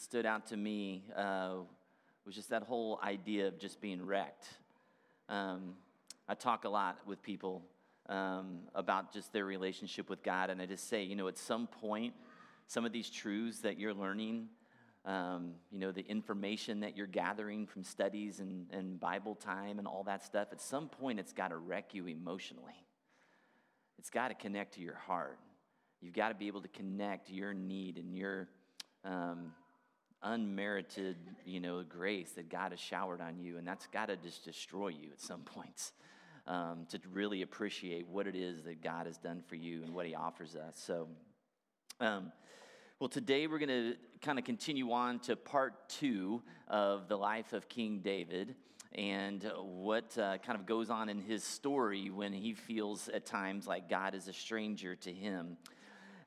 stood out to me uh, was just that whole idea of just being wrecked. Um, I talk a lot with people um, about just their relationship with God, and I just say, you know, at some point, some of these truths that you're learning, um, you know, the information that you're gathering from studies and, and Bible time and all that stuff, at some point, it's got to wreck you emotionally. It's got to connect to your heart. You've got to be able to connect your need and your um, unmerited, you know, grace that God has showered on you, and that's got to just destroy you at some points um, to really appreciate what it is that God has done for you and what He offers us. So, um, well, today we're going to kind of continue on to part two of the life of King David and what uh, kind of goes on in his story when he feels at times like God is a stranger to him.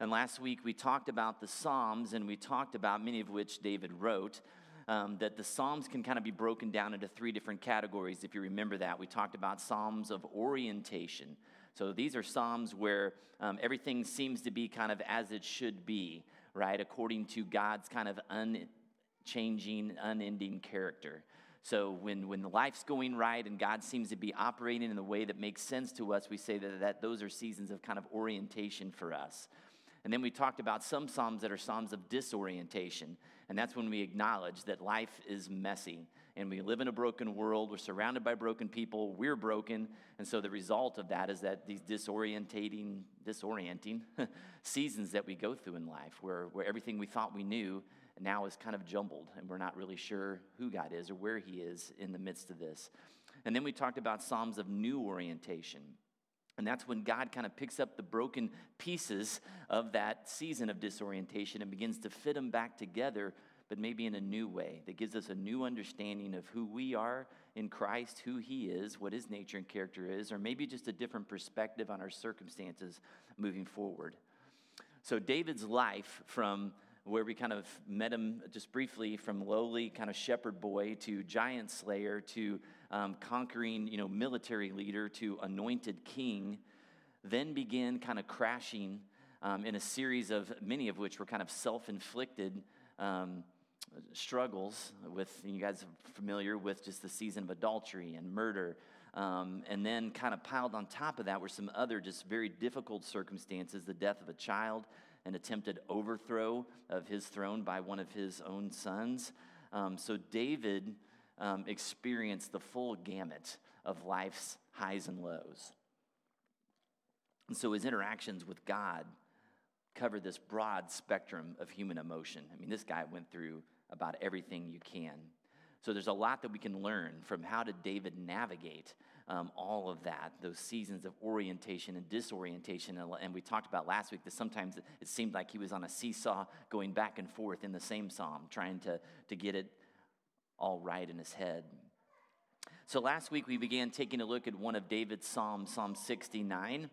And last week we talked about the Psalms, and we talked about many of which David wrote. Um, that the Psalms can kind of be broken down into three different categories, if you remember that. We talked about Psalms of orientation. So these are Psalms where um, everything seems to be kind of as it should be, right, according to God's kind of unchanging, unending character. So when, when life's going right and God seems to be operating in the way that makes sense to us, we say that, that those are seasons of kind of orientation for us. And then we talked about some Psalms that are Psalms of disorientation. And that's when we acknowledge that life is messy and we live in a broken world. We're surrounded by broken people. We're broken. And so the result of that is that these disorientating, disorienting seasons that we go through in life, where, where everything we thought we knew now is kind of jumbled and we're not really sure who God is or where He is in the midst of this. And then we talked about Psalms of new orientation. And that's when God kind of picks up the broken pieces of that season of disorientation and begins to fit them back together, but maybe in a new way that gives us a new understanding of who we are in Christ, who He is, what His nature and character is, or maybe just a different perspective on our circumstances moving forward. So, David's life from where we kind of met him just briefly from lowly kind of shepherd boy to giant slayer to um, conquering, you know, military leader to anointed king, then began kind of crashing um, in a series of many of which were kind of self-inflicted um, struggles with you guys are familiar with just the season of adultery and murder um, and then kind of piled on top of that were some other just very difficult circumstances the death of a child an attempted overthrow of his throne by one of his own sons. Um, so David um, experienced the full gamut of life's highs and lows. And so his interactions with God cover this broad spectrum of human emotion. I mean, this guy went through about everything you can. So there's a lot that we can learn from how did David navigate um, all of that, those seasons of orientation and disorientation. And, and, we talked about last week that sometimes it seemed like he was on a seesaw going back and forth in the same psalm, trying to, to get it all right in his head. So last week we began taking a look at one of David's Psalms, Psalm 69,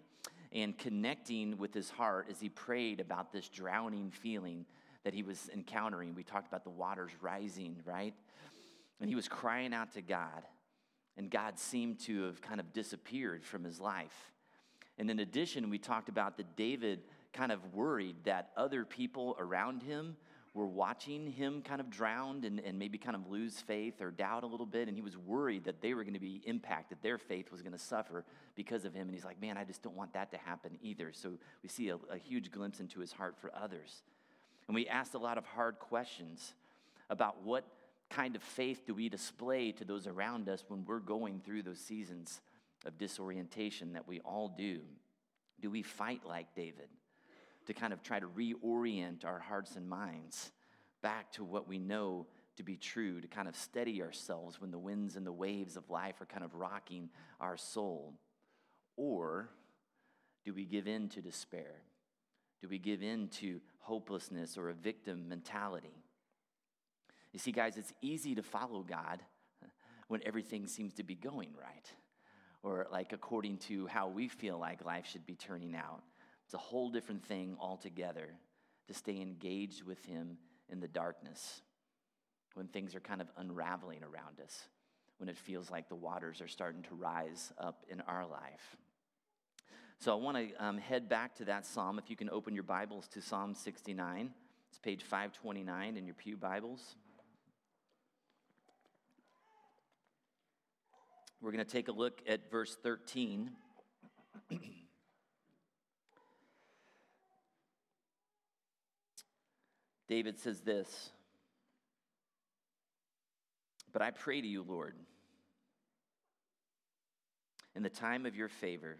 and connecting with his heart as he prayed about this drowning feeling that he was encountering. We talked about the waters rising, right? And he was crying out to God and God seemed to have kind of disappeared from his life. And in addition, we talked about that David kind of worried that other people around him were watching him kind of drowned and, and maybe kind of lose faith or doubt a little bit. And he was worried that they were going to be impacted, their faith was going to suffer because of him. And he's like, man, I just don't want that to happen either. So we see a, a huge glimpse into his heart for others. And we asked a lot of hard questions about what kind of faith do we display to those around us when we're going through those seasons of disorientation that we all do? Do we fight like David to kind of try to reorient our hearts and minds back to what we know to be true, to kind of steady ourselves when the winds and the waves of life are kind of rocking our soul? Or do we give in to despair? Do we give in to hopelessness or a victim mentality? You see, guys, it's easy to follow God when everything seems to be going right or like according to how we feel like life should be turning out. It's a whole different thing altogether to stay engaged with Him in the darkness when things are kind of unraveling around us, when it feels like the waters are starting to rise up in our life. So I want to um, head back to that psalm. If you can open your Bibles to Psalm 69. It's page 529 in your Pew Bibles. We're going to take a look at verse 13. David says this But I pray to you, Lord, in the time of your favor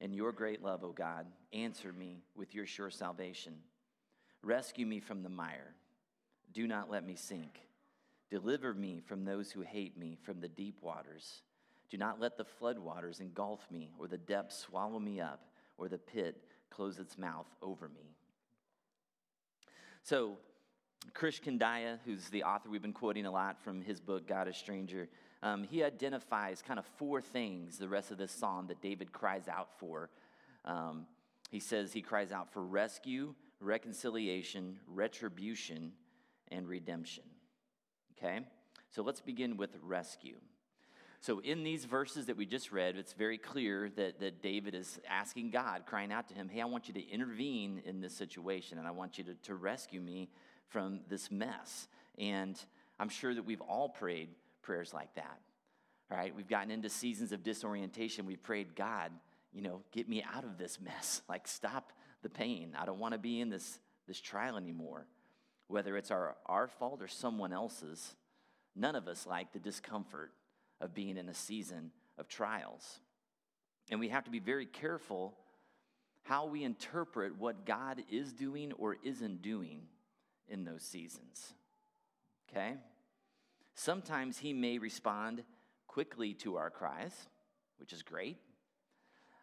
and your great love, O God, answer me with your sure salvation. Rescue me from the mire. Do not let me sink. Deliver me from those who hate me, from the deep waters. Do not let the floodwaters engulf me, or the depths swallow me up, or the pit close its mouth over me. So, Krish Kandiah, who's the author we've been quoting a lot from his book, God a Stranger, um, he identifies kind of four things the rest of this psalm that David cries out for. Um, he says he cries out for rescue, reconciliation, retribution, and redemption. Okay? So let's begin with rescue. So, in these verses that we just read, it's very clear that, that David is asking God, crying out to him, Hey, I want you to intervene in this situation, and I want you to, to rescue me from this mess. And I'm sure that we've all prayed prayers like that. Right, we've gotten into seasons of disorientation. We've prayed, God, you know, get me out of this mess. Like, stop the pain. I don't want to be in this, this trial anymore. Whether it's our, our fault or someone else's, none of us like the discomfort of being in a season of trials. And we have to be very careful how we interpret what God is doing or isn't doing in those seasons. Okay? Sometimes He may respond quickly to our cries, which is great.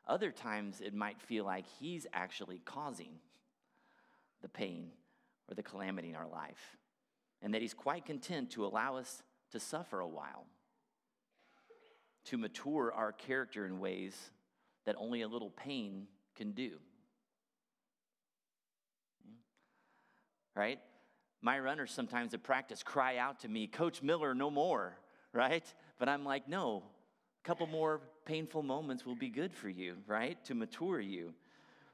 Other times it might feel like He's actually causing the pain or the calamity in our life, and that He's quite content to allow us to suffer a while to mature our character in ways that only a little pain can do. Right? My runners sometimes at practice cry out to me, Coach Miller, no more, right? But I'm like, no, a couple more painful moments will be good for you, right? To mature you.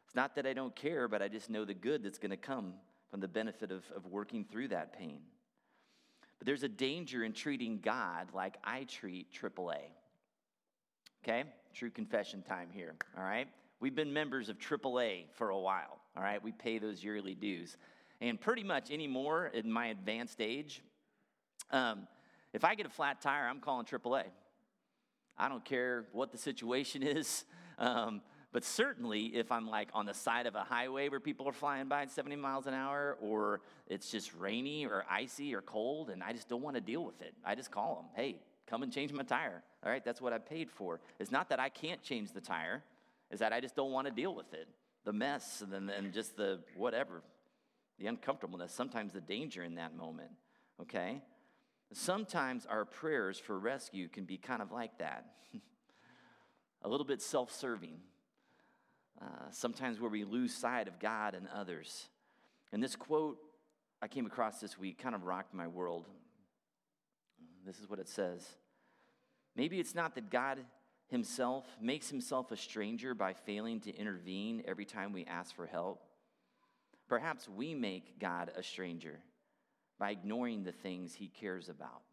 It's not that I don't care, but I just know the good that's going to come from the benefit of, of working through that pain. But there's a danger in treating God like I treat AAA. Okay? True confession time here, all right? We've been members of AAA for a while, all right? We pay those yearly dues. And pretty much anymore in my advanced age, um, if I get a flat tire, I'm calling AAA. I don't care what the situation is. Um, but certainly, if I'm like on the side of a highway where people are flying by at 70 miles an hour, or it's just rainy or icy or cold, and I just don't want to deal with it, I just call them, hey, come and change my tire. All right, that's what I paid for. It's not that I can't change the tire, it's that I just don't want to deal with it. The mess and, then just the whatever, the uncomfortableness, sometimes the danger in that moment. Okay? Sometimes our prayers for rescue can be kind of like that a little bit self serving. Uh, sometimes where we lose sight of God and others. And this quote I came across this week kind of rocked my world. This is what it says Maybe it's not that God Himself makes Himself a stranger by failing to intervene every time we ask for help. Perhaps we make God a stranger by ignoring the things He cares about.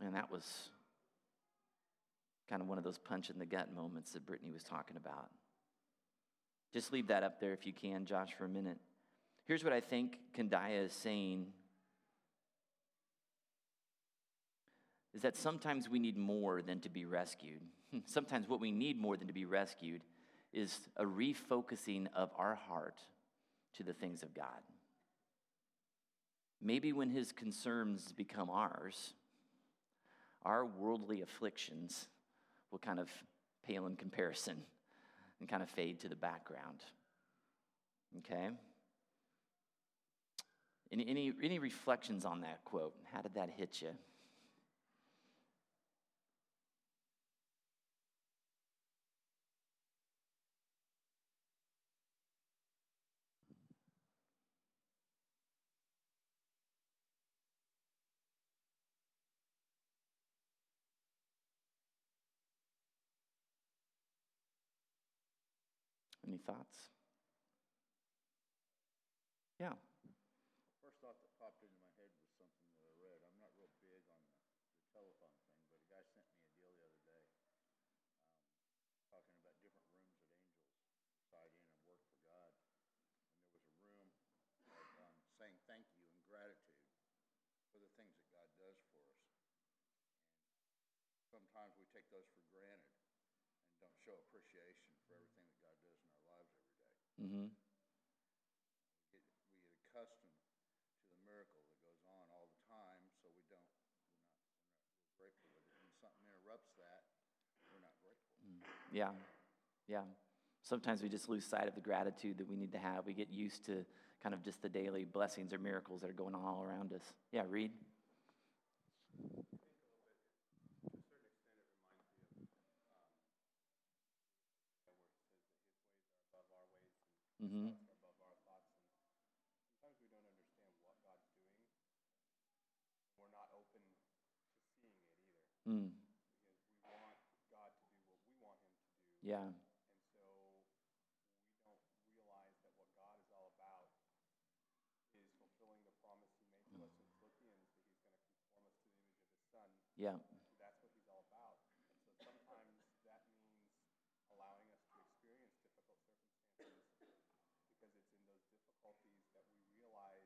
And that was kind of one of those punch in the gut moments that Brittany was talking about. Just leave that up there if you can, Josh, for a minute. Here's what I think Kandiah is saying is that sometimes we need more than to be rescued. sometimes what we need more than to be rescued is a refocusing of our heart to the things of God. Maybe when his concerns become ours, our worldly afflictions will kind of pale in comparison and kind of fade to the background. Okay? Any, any, any reflections on that quote? How did that hit you? Thoughts? Yeah. First thought that popped into my head was something that I read. I'm not real big on the, the telephone thing, but a guy sent me a deal the other day um, talking about different rooms that angels side in and work for God. And there was a room of um, saying thank you and gratitude for the things that God does for us. And sometimes we take those for granted and don't show appreciation for everything that God does in our lives every day. Mm-hmm. We get, we get accustomed to the miracle that goes on all the time, so we don't, we're not, we're not real grateful with it. When something interrupts that, we're not grateful. Yeah, yeah. Sometimes we just lose sight of the gratitude that we need to have. We get used to kind of just the daily blessings or miracles that are going on all around us. Yeah, Reed? Mm-hmm. above our thoughts. And sometimes we don't understand what God's doing. We're not open to seeing it either Mm. because we want God to do what we want Him to do. Yeah, And so we don't realize that what God is all about is fulfilling the promise He made to us in Philippians that He's going to conform us to the image of His Son. yeah, That's what He's all about. And so sometimes that means allowing us to experience difficult circumstances because it's in those difficulties that we realize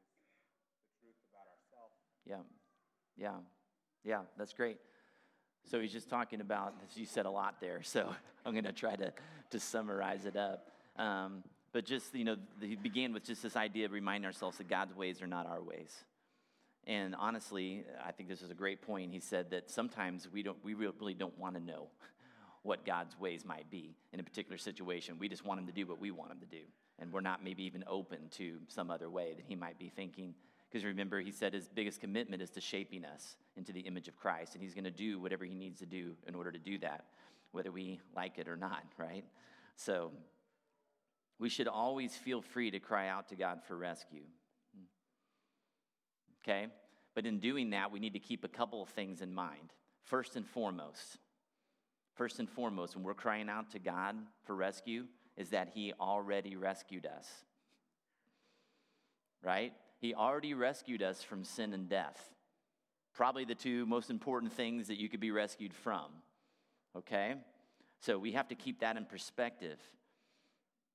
the truth about ourselves. Yeah, yeah, yeah. That's great. So he's just talking about, you said a lot there, so I'm going to try to, to summarize it up. Um, but just, you know, he began with just this idea of reminding ourselves that God's ways are not our ways. And honestly, I think this is a great point. He said that sometimes we, don't, we really don't want to know what God's ways might be in a particular situation. We just want him to do what we want him to do. And we're not maybe even open to some other way that he might be thinking. Because remember, he said his biggest commitment is to shaping us into the image of Christ. And he's going to do whatever he needs to do in order to do that, whether we like it or not, right? So we should always feel free to cry out to God for rescue. Okay? But in doing that, we need to keep a couple of things in mind. First and foremost, first and foremost, when we're crying out to God for rescue, is that He already rescued us. Right? He already rescued us from sin and death. Probably the two most important things that you could be rescued from. Okay? So we have to keep that in perspective.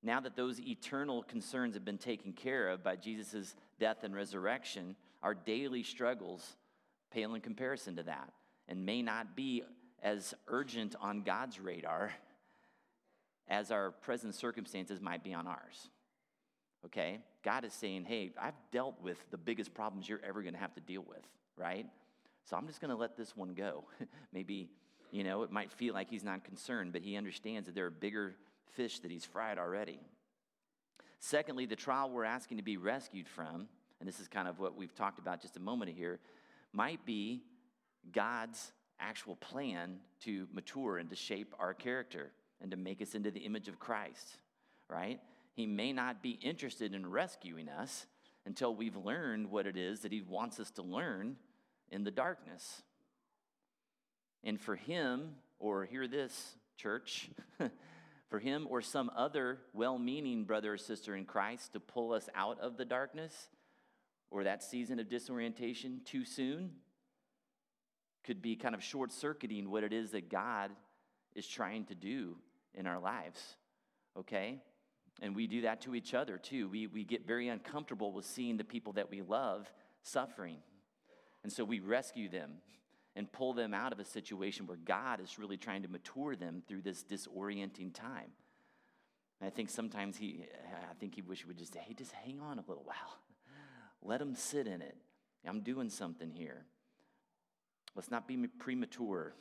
Now that those eternal concerns have been taken care of by Jesus' death and resurrection, our daily struggles pale in comparison to that and may not be as urgent on God's radar as our present circumstances might be on ours. Okay? God is saying, hey, I've dealt with the biggest problems you're ever to have to deal with, right? So I'm just to let this one go. Maybe, you know, it might feel like he's not concerned, but he understands that there are bigger fish that he's fried already. Secondly, the trial we're asking to be rescued from, and this is kind of what we've talked about just a moment here, might be God's actual plan to mature and to shape our character and to make us into the image of Christ, right? He may not be interested in rescuing us until we've learned what it is that He wants us to learn in the darkness. And for Him, or hear this, church, for Him or some other well meaning brother or sister in Christ to pull us out of the darkness or that season of disorientation too soon could be kind of short circuiting what it is that God is trying to do in our lives, okay? And we do that to each other too. We, we get very uncomfortable with seeing the people that we love suffering. And so we rescue them and pull them out of a situation where God is really trying to mature them through this disorienting time. And I think sometimes he, I think he wish he would just say, hey, just hang on a little while. Let them sit in it. I'm doing something here. Let's not be premature.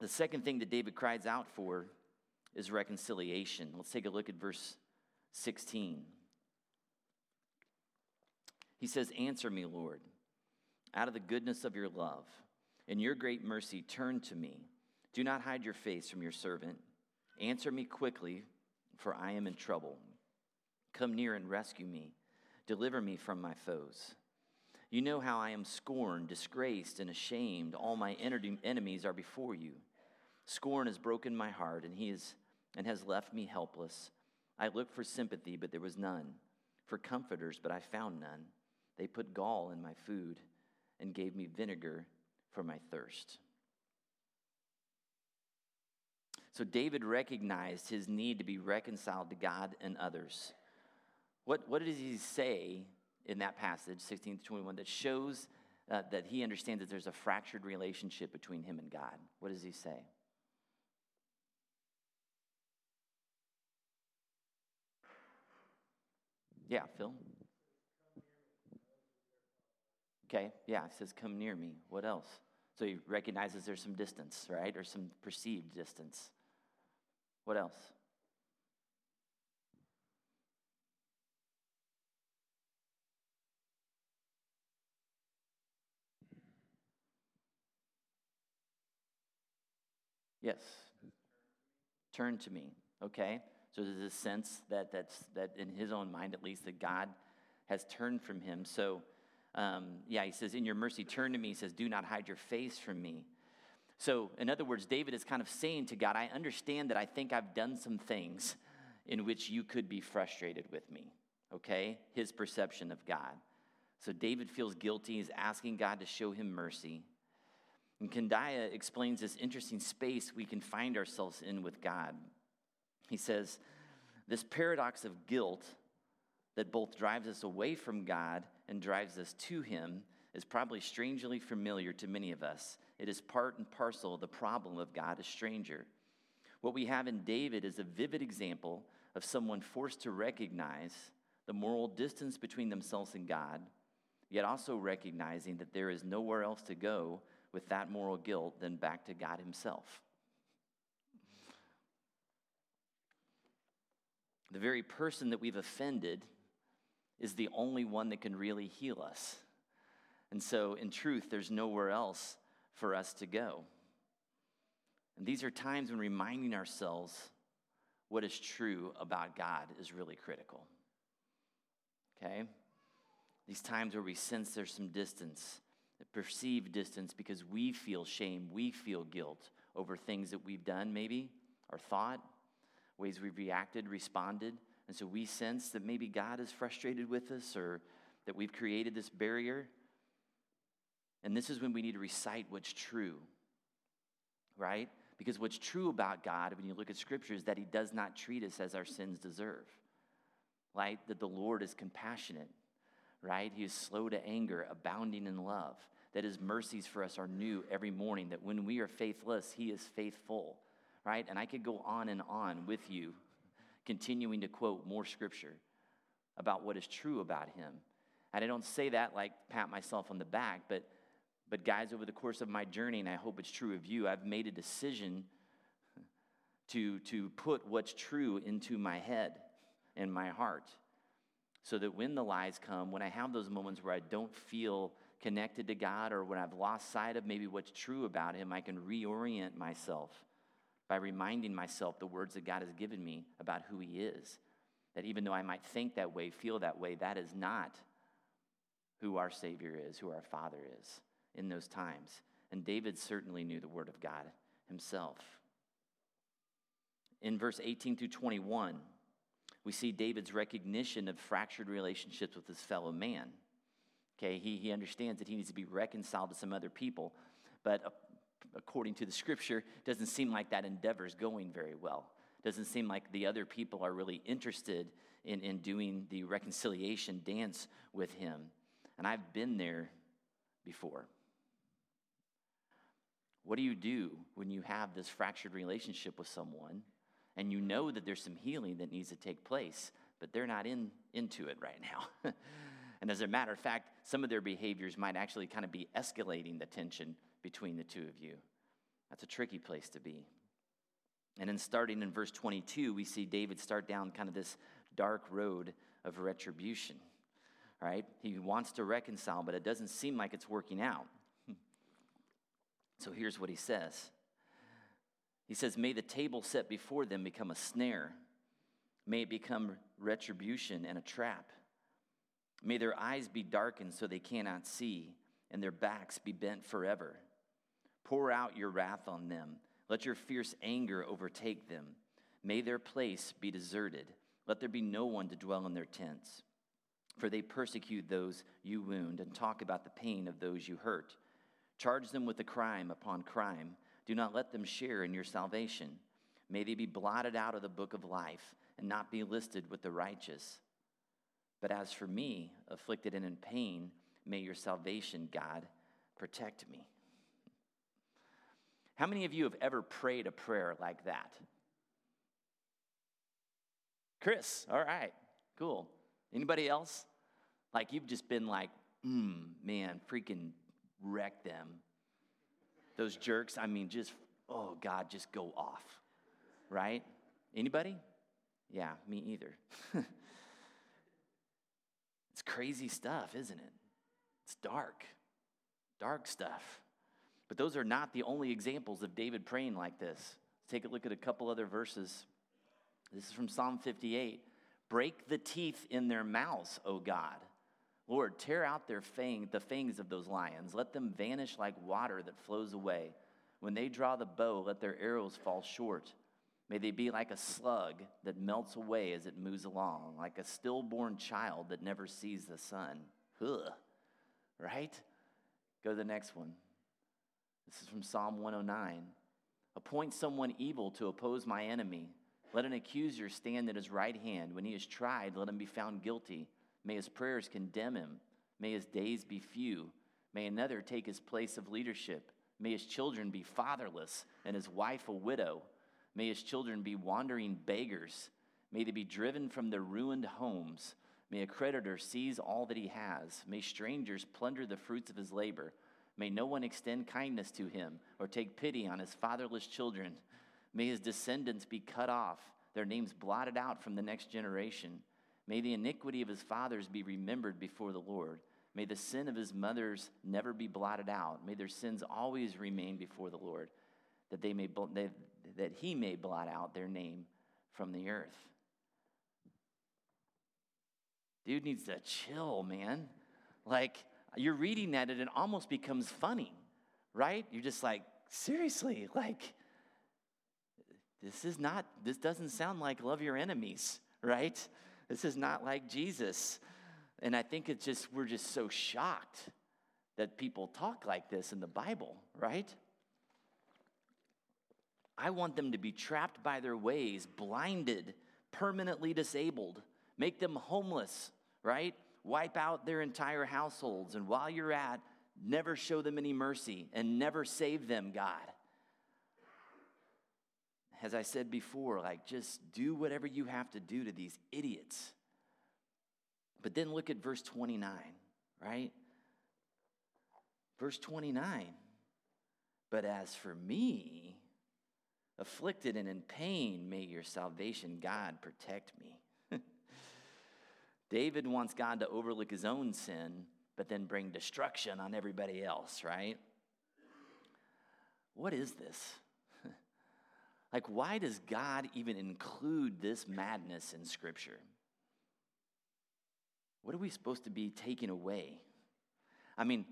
The second thing that David cries out for is reconciliation. Let's take a look at verse 16. He says, Answer me, Lord, out of the goodness of your love. In your great mercy, turn to me. Do not hide your face from your servant. Answer me quickly, for I am in trouble. Come near and rescue me. Deliver me from my foes. You know how I am scorned, disgraced, and ashamed. All my enemies are before you. Scorn has broken my heart, and he has and has left me helpless. I looked for sympathy, but there was none, for comforters, but I found none. They put gall in my food and gave me vinegar for my thirst. So David recognized his need to be reconciled to God and others. What, what does he say in that passage, 16 to 21, that shows uh, that he understands that there's a fractured relationship between him and God? What does he say? Yeah, Phil? Okay, yeah, it says, Come near me. What else? So he recognizes there's some distance, right? Or some perceived distance. What else? Yes. Turn to me. Okay. So there's a sense that that's that in his own mind, at least, that God has turned from him. So um, yeah, he says, "In your mercy, turn to me." He says, "Do not hide your face from me." So, in other words, David is kind of saying to God, "I understand that I think I've done some things in which you could be frustrated with me." Okay, his perception of God. So David feels guilty. He's asking God to show him mercy. And Kandiah explains this interesting space we can find ourselves in with God. He says, This paradox of guilt that both drives us away from God and drives us to Him is probably strangely familiar to many of us. It is part and parcel of the problem of God a stranger. What we have in David is a vivid example of someone forced to recognize the moral distance between themselves and God, yet also recognizing that there is nowhere else to go with that moral guilt than back to God Himself. The very person that we've offended is the only one that can really heal us. And so, in truth, there's nowhere else for us to go. And these are times when reminding ourselves what is true about God is really critical. Okay? These times where we sense there's some distance, perceived distance because we feel shame, we feel guilt over things that we've done, maybe, or thought, ways we've reacted, responded. And so we sense that maybe God is frustrated with us or that we've created this barrier. And this is when we need to recite what's true, right? Because what's true about God, when you look at Scripture, is that He does not treat us as our sins deserve, right? That the Lord is compassionate, right? He is slow to anger, abounding in love, that His mercies for us are new every morning, that when we are faithless, He is faithful, right? And I could go on and on with you, continuing to quote more Scripture about what is true about Him. And I don't say that like pat myself on the back, but but, guys, over the course of my journey, and I hope it's true of you, I've made a decision to, to put what's true into my head and my heart so that when the lies come, when I have those moments where I don't feel connected to God or when I've lost sight of maybe what's true about Him, I can reorient myself by reminding myself the words that God has given me about who He is. That even though I might think that way, feel that way, that is not who our Savior is, who our Father is in those times. And David certainly knew the Word of God himself. In verse 18 through 21, we see David's recognition of fractured relationships with his fellow man. Okay, he, he understands that he needs to be reconciled to some other people, but according to the scripture, doesn't seem like that endeavor is going very well. Doesn't seem like the other people are really interested in, in doing the reconciliation dance with him. And I've been there before. What do you do when you have this fractured relationship with someone and you know that there's some healing that needs to take place, but they're not in, into it right now? and as a matter of fact, some of their behaviors might actually kind of be escalating the tension between the two of you. That's a tricky place to be. And then starting in verse 22, we see David start down kind of this dark road of retribution, right? He wants to reconcile, but it doesn't seem like it's working out. So here's what he says He says, May the table set before them become a snare, may it become retribution and a trap. May their eyes be darkened so they cannot see, and their backs be bent forever. Pour out your wrath on them. Let your fierce anger overtake them. May their place be deserted. Let there be no one to dwell in their tents. For they persecute those you wound and talk about the pain of those you hurt. Charge them with a crime upon crime. Do not let them share in your salvation. May they be blotted out of the book of life and not be listed with the righteous. But as for me, afflicted and in pain, may your salvation, God, protect me. How many of you have ever prayed a prayer like that? Chris, all right, cool. Anybody else? Like you've just been like, mm, man, freaking wreck them. Those jerks, I mean, just, oh God, just go off, right? Anybody? Yeah, me either. it's crazy stuff, isn't it? It's dark, dark stuff. But those are not the only examples of David praying like this. Let's take a look at a couple other verses. This is from Psalm 58. Break the teeth in their mouths, O God. Lord, tear out their fang, the fangs of those lions. Let them vanish like water that flows away. When they draw the bow, let their arrows fall short. May they be like a slug that melts away as it moves along, like a stillborn child that never sees the sun. Ugh. Right? Go to the next one. This is from Psalm 109. Appoint someone evil to oppose my enemy. Let an accuser stand at his right hand. When he is tried, let him be found guilty. May his prayers condemn him. May his days be few. May another take his place of leadership. May his children be fatherless and his wife a widow. May his children be wandering beggars. May they be driven from their ruined homes. May a creditor seize all that he has. May strangers plunder the fruits of his labor. May no one extend kindness to him or take pity on his fatherless children. May his descendants be cut off, their names blotted out from the next generation. May the iniquity of his fathers be remembered before the Lord. May the sin of his mothers never be blotted out. May their sins always remain before the Lord, that, they may, that he may blot out their name from the earth. Dude needs to chill, man. Like, you're reading that and it almost becomes funny, right? You're just like, seriously, like, this is not, this doesn't sound like love your enemies, right? This is not like Jesus. And I think it's just, we're just so shocked that people talk like this in the Bible, right? I want them to be trapped by their ways, blinded, permanently disabled, make them homeless, right? Wipe out their entire households. And while you're at, never show them any mercy and never save them, God as I said before, like just do whatever you have to do to these idiots. But then look at verse 29, right? Verse 29. But as for me, afflicted and in pain, may your salvation, God, protect me. David wants God to overlook his own sin, but then bring destruction on everybody else, right? What is this? Like, why does God even include this madness in Scripture? What are we supposed to be taking away? I mean,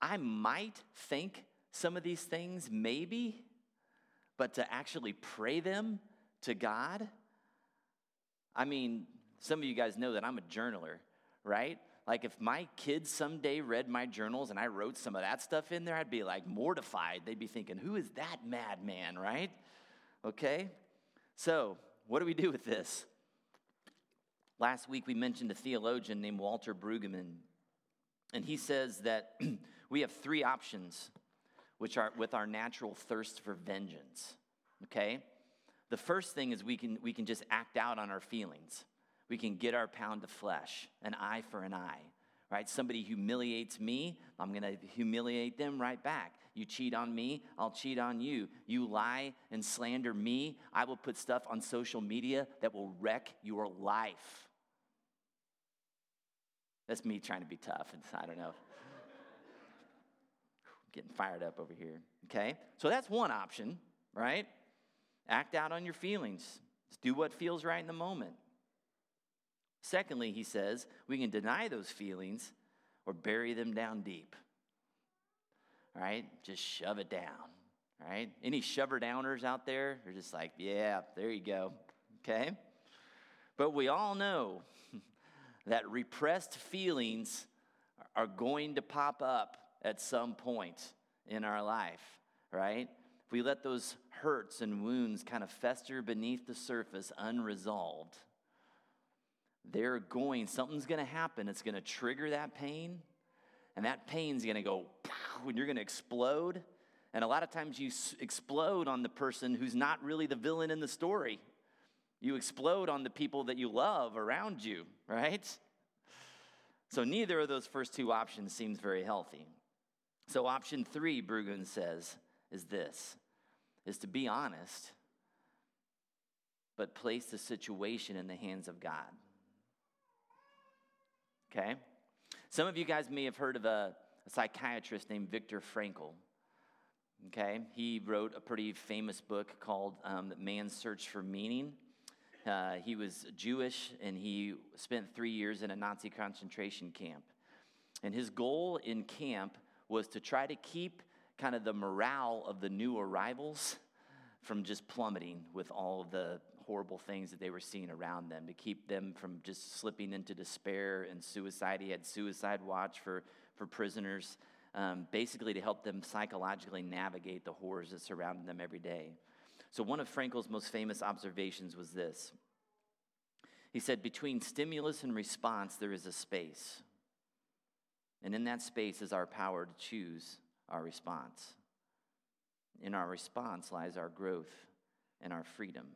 I might think some of these things, maybe, but to actually pray them to God, I mean, some of you guys know that I'm a journaler, right? Like, if my kids someday read my journals and I wrote some of that stuff in there, I'd be like mortified. They'd be thinking, who is that madman, right? Okay? So, what do we do with this? Last week we mentioned a theologian named Walter Brueggemann, and he says that we have three options which are with our natural thirst for vengeance. Okay? The first thing is we can we can just act out on our feelings. We can get our pound of flesh, an eye for an eye. Right? Somebody humiliates me, I'm going to humiliate them right back. You cheat on me, I'll cheat on you. You lie and slander me, I will put stuff on social media that will wreck your life. That's me trying to be tough. It's, I don't know. Getting fired up over here. Okay? So that's one option, right? Act out on your feelings. Just do what feels right in the moment. Secondly, he says, we can deny those feelings or bury them down deep right? Just shove it down, right? Any shover downers out there are just like, yeah, there you go, okay? But we all know that repressed feelings are going to pop up at some point in our life, right? If we let those hurts and wounds kind of fester beneath the surface unresolved, they're going, something's going to happen. It's going to trigger that pain, and that pain's going to go, and you're going to explode. And a lot of times you explode on the person who's not really the villain in the story. You explode on the people that you love around you, right? So neither of those first two options seems very healthy. So option three, Brueggemann says, is this, is to be honest, but place the situation in the hands of God. Okay? Some of you guys may have heard of a, a psychiatrist named Viktor Frankl. Okay? He wrote a pretty famous book called um, Man's Search for Meaning. Uh, he was Jewish and he spent three years in a Nazi concentration camp. And his goal in camp was to try to keep kind of the morale of the new arrivals from just plummeting with all the horrible things that they were seeing around them, to keep them from just slipping into despair and suicide. He had suicide watch for, for prisoners, um, basically to help them psychologically navigate the horrors that surrounded them every day. So, one of Frankl's most famous observations was this He said, Between stimulus and response, there is a space. And in that space is our power to choose our response. In our response lies our growth and our freedom.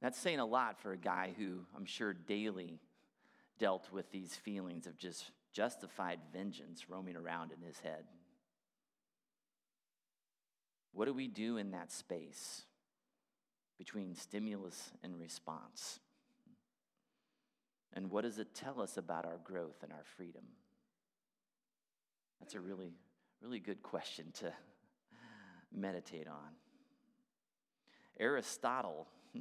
That's saying a lot for a guy who I'm sure daily dealt with these feelings of just justified vengeance roaming around in his head. What do we do in that space between stimulus and response? And what does it tell us about our growth and our freedom? That's a really, really good question to meditate on. Aristotle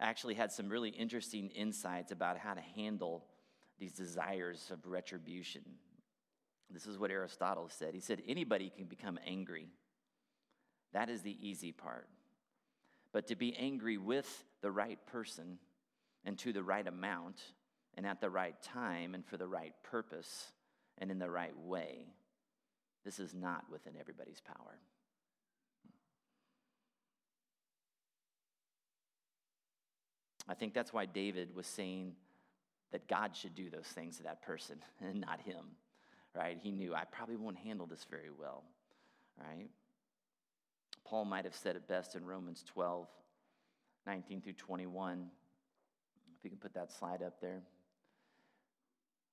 actually had some really interesting insights about how to handle these desires of retribution. This is what Aristotle said. He said, Anybody can become angry. That is the easy part. But to be angry with the right person and to the right amount and at the right time and for the right purpose and in the right way, this is not within everybody's power. I think that's why David was saying that God should do those things to that person and not him, right? He knew I probably won't handle this very well, right? Paul might have said it best in Romans 12, 19 through 21. If you can put that slide up there.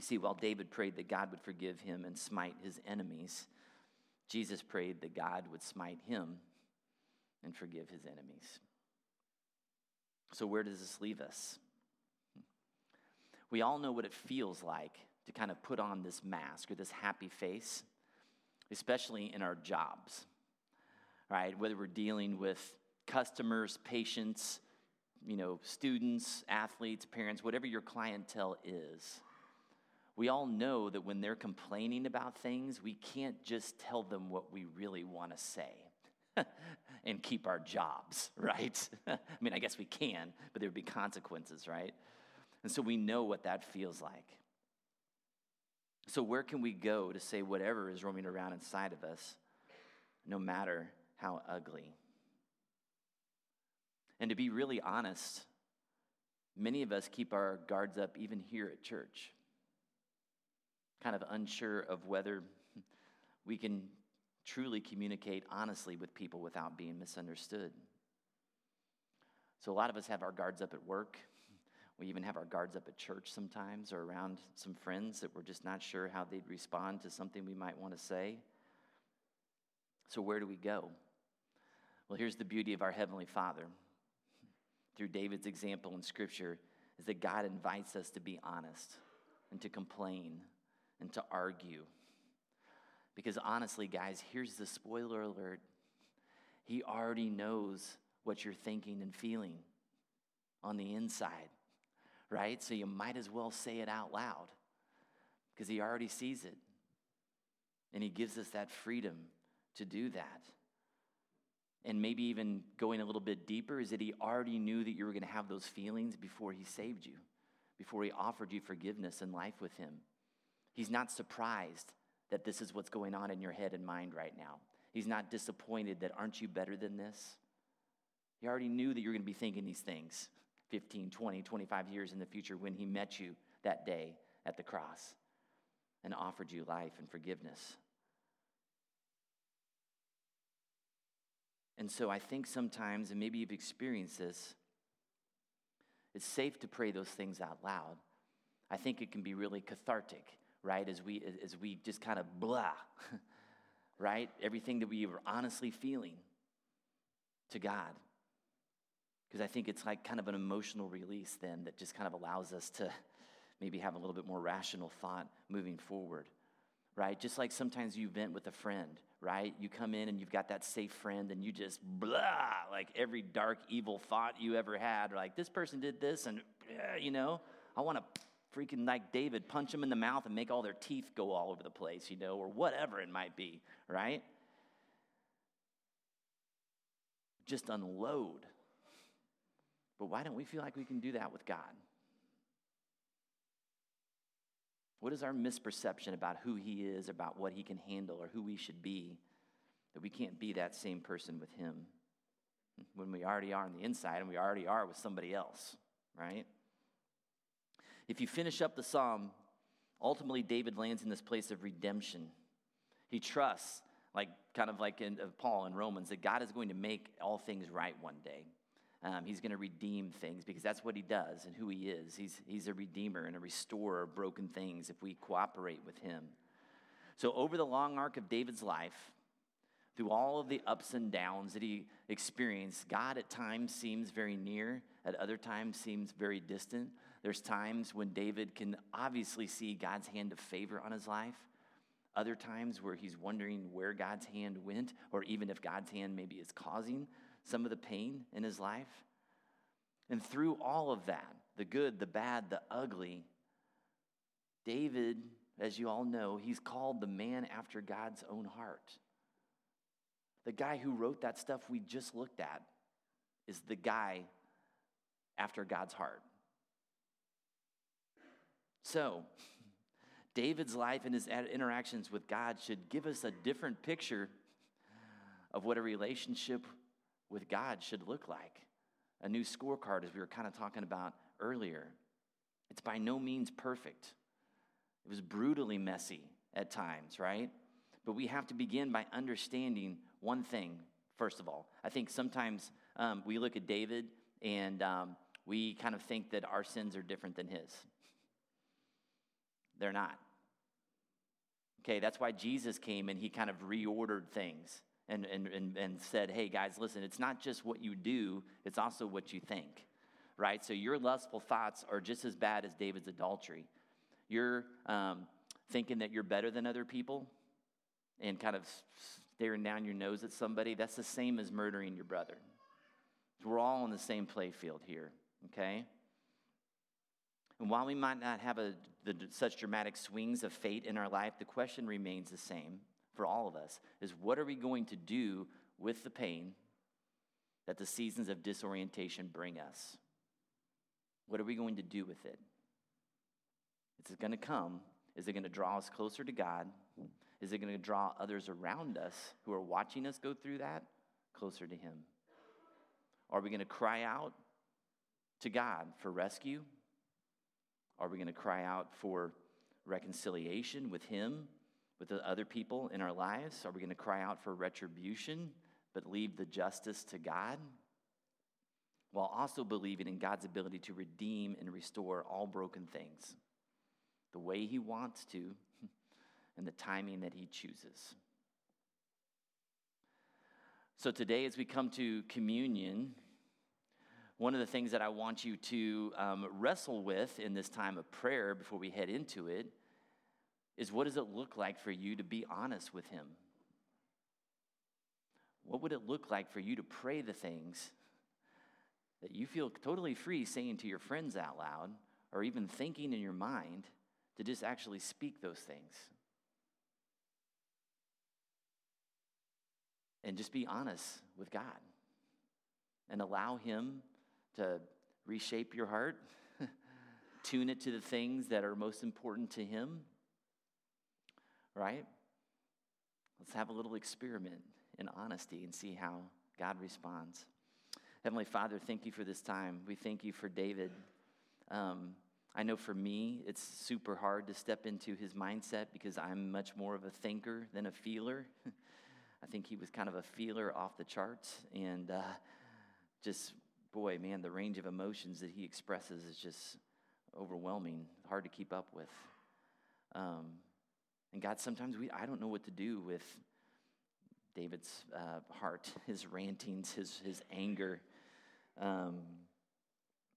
You see, while David prayed that God would forgive him and smite his enemies, Jesus prayed that God would smite him and forgive his enemies. So, where does this leave us? We all know what it feels like to kind of put on this mask or this happy face, especially in our jobs, right? Whether we're dealing with customers, patients, you know, students, athletes, parents, whatever your clientele is we all know that when they're complaining about things, we can't just tell them what we really want to say and keep our jobs, right? I mean, I guess we can, but there would be consequences, right? And so we know what that feels like. So, where can we go to say whatever is roaming around inside of us, no matter how ugly? And to be really honest, many of us keep our guards up even here at church kind of unsure of whether we can truly communicate honestly with people without being misunderstood. So, a lot of us have our guards up at work. We even have our guards up at church sometimes or around some friends that we're just not sure how they'd respond to something we might want to say. So, where do we go? Well, here's the beauty of our Heavenly Father. Through David's example in Scripture, is that God invites us to be honest and to complain and to argue. Because honestly, guys, here's the spoiler alert He already knows what you're thinking and feeling on the inside, right? So you might as well say it out loud because He already sees it. And He gives us that freedom to do that. And maybe even going a little bit deeper is that He already knew that you were going to have those feelings before He saved you, before He offered you forgiveness and life with Him. He's not surprised that this is what's going on in your head and mind right now. He's not disappointed that aren't you better than this? He already knew that you're going to be thinking these things 15, 20, 25 years in the future when He met you that day at the cross and offered you life and forgiveness. And so I think sometimes, and maybe you've experienced this, it's safe to pray those things out loud. I think it can be really cathartic, right? As we as we just kind of blah, right? Everything that we were honestly feeling to God. Because I think it's like kind of an emotional release then that just kind of allows us to maybe have a little bit more rational thought moving forward, right? Just like sometimes you vent with a friend, right? You come in and you've got that safe friend and you just blah, like every dark, evil thought you ever had, like this person did this and, you know, I want to freaking like David punch them in the mouth and make all their teeth go all over the place, you know, or whatever it might be, right? Just unload. But why don't we feel like we can do that with God? What is our misperception about who He is, about what He can handle, or who we should be, that we can't be that same person with Him when we already are on the inside and we already are with somebody else, right? If you finish up the psalm, ultimately David lands in this place of redemption. He trusts, like kind of like in Paul in Romans, that God is going to make all things right one day. Um, he's going to redeem things because that's what he does and who he is. He's, he's a redeemer and a restorer of broken things if we cooperate with him. So, over the long arc of David's life, through all of the ups and downs that he experienced, God at times seems very near, at other times seems very distant. There's times when David can obviously see God's hand of favor on his life. Other times where he's wondering where God's hand went, or even if God's hand maybe is causing some of the pain in his life. And through all of that, the good, the bad, the ugly, David, as you all know, he's called the man after God's own heart. The guy who wrote that stuff we just looked at is the guy after God's heart. So, David's life and his interactions with God should give us a different picture of what a relationship with God should look like. A new scorecard, as we were kind of talking about earlier. It's by no means perfect. It was brutally messy at times, right? But we have to begin by understanding one thing, first of all. I think sometimes um, we look at David and um, we kind of think that our sins are different than his. They're not. Okay, that's why Jesus came and he kind of reordered things and, and, and, and said, hey, guys, listen, it's not just what you do, it's also what you think, right? So your lustful thoughts are just as bad as David's adultery. You're um, thinking that you're better than other people and kind of staring down your nose at somebody, that's the same as murdering your brother. We're all in the same playfield here, okay? And while we might not have a, the, such dramatic swings of fate in our life, the question remains the same for all of us is what are we going to do with the pain that the seasons of disorientation bring us? What are we going to do with it? Is it going to come? Is it going to draw us closer to God? Is it going to draw others around us who are watching us go through that closer to Him? Are we going to cry out to God for rescue? Are we going to cry out for reconciliation with Him with the other people in our lives? Are we going to cry out for retribution but leave the justice to God? While also believing in God's ability to redeem and restore all broken things the way He wants to and the timing that He chooses. So today, as we come to communion, one of the things that I want you to um, wrestle with in this time of prayer before we head into it is what does it look like for you to be honest with Him? What would it look like for you to pray the things that you feel totally free saying to your friends out loud or even thinking in your mind to just actually speak those things? And just be honest with God and allow Him to reshape your heart, tune it to the things that are most important to Him, right? Let's have a little experiment in honesty and see how God responds. Heavenly Father, thank you for this time. We thank you for David. Um, I know for me, it's super hard to step into his mindset because I'm much more of a thinker than a feeler. I think he was kind of a feeler off the charts. And uh, just, boy, man, the range of emotions that he expresses is just overwhelming, hard to keep up with. Um, and God, sometimes we, I don't know what to do with David's uh, heart, his rantings, his, his anger, um,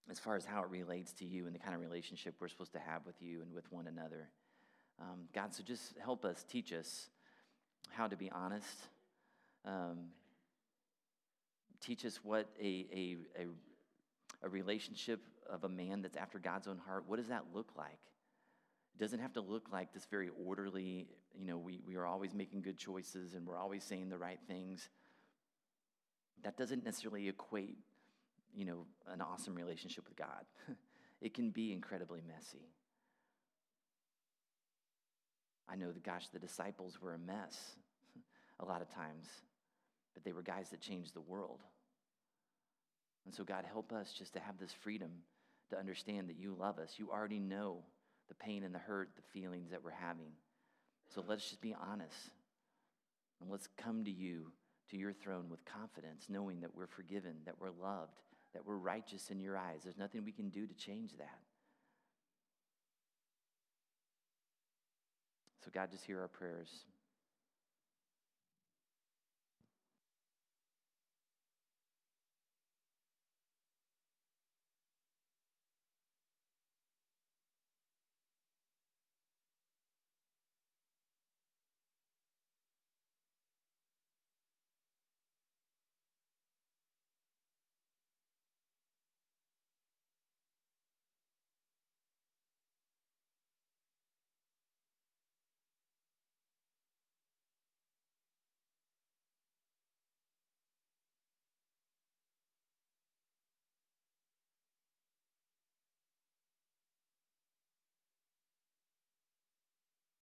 as far as how it relates to you and the kind of relationship we're supposed to have with you and with one another. Um, God, so just help us, teach us how to be honest. Um, teach us what a, a, a, a relationship of a man that's after God's own heart, what does that look like? It doesn't have to look like this very orderly, you know, we, we are always making good choices and we're always saying the right things. That doesn't necessarily equate, you know, an awesome relationship with God. it can be incredibly messy. I know that, gosh, the disciples were a mess a lot of times, but they were guys that changed the world. And so, God, help us just to have this freedom to understand that you love us. You already know the pain and the hurt, the feelings that we're having. So let's just be honest. And let's come to you, to your throne with confidence, knowing that we're forgiven, that we're loved, that we're righteous in your eyes. There's nothing we can do to change that. So, God, just hear our prayers.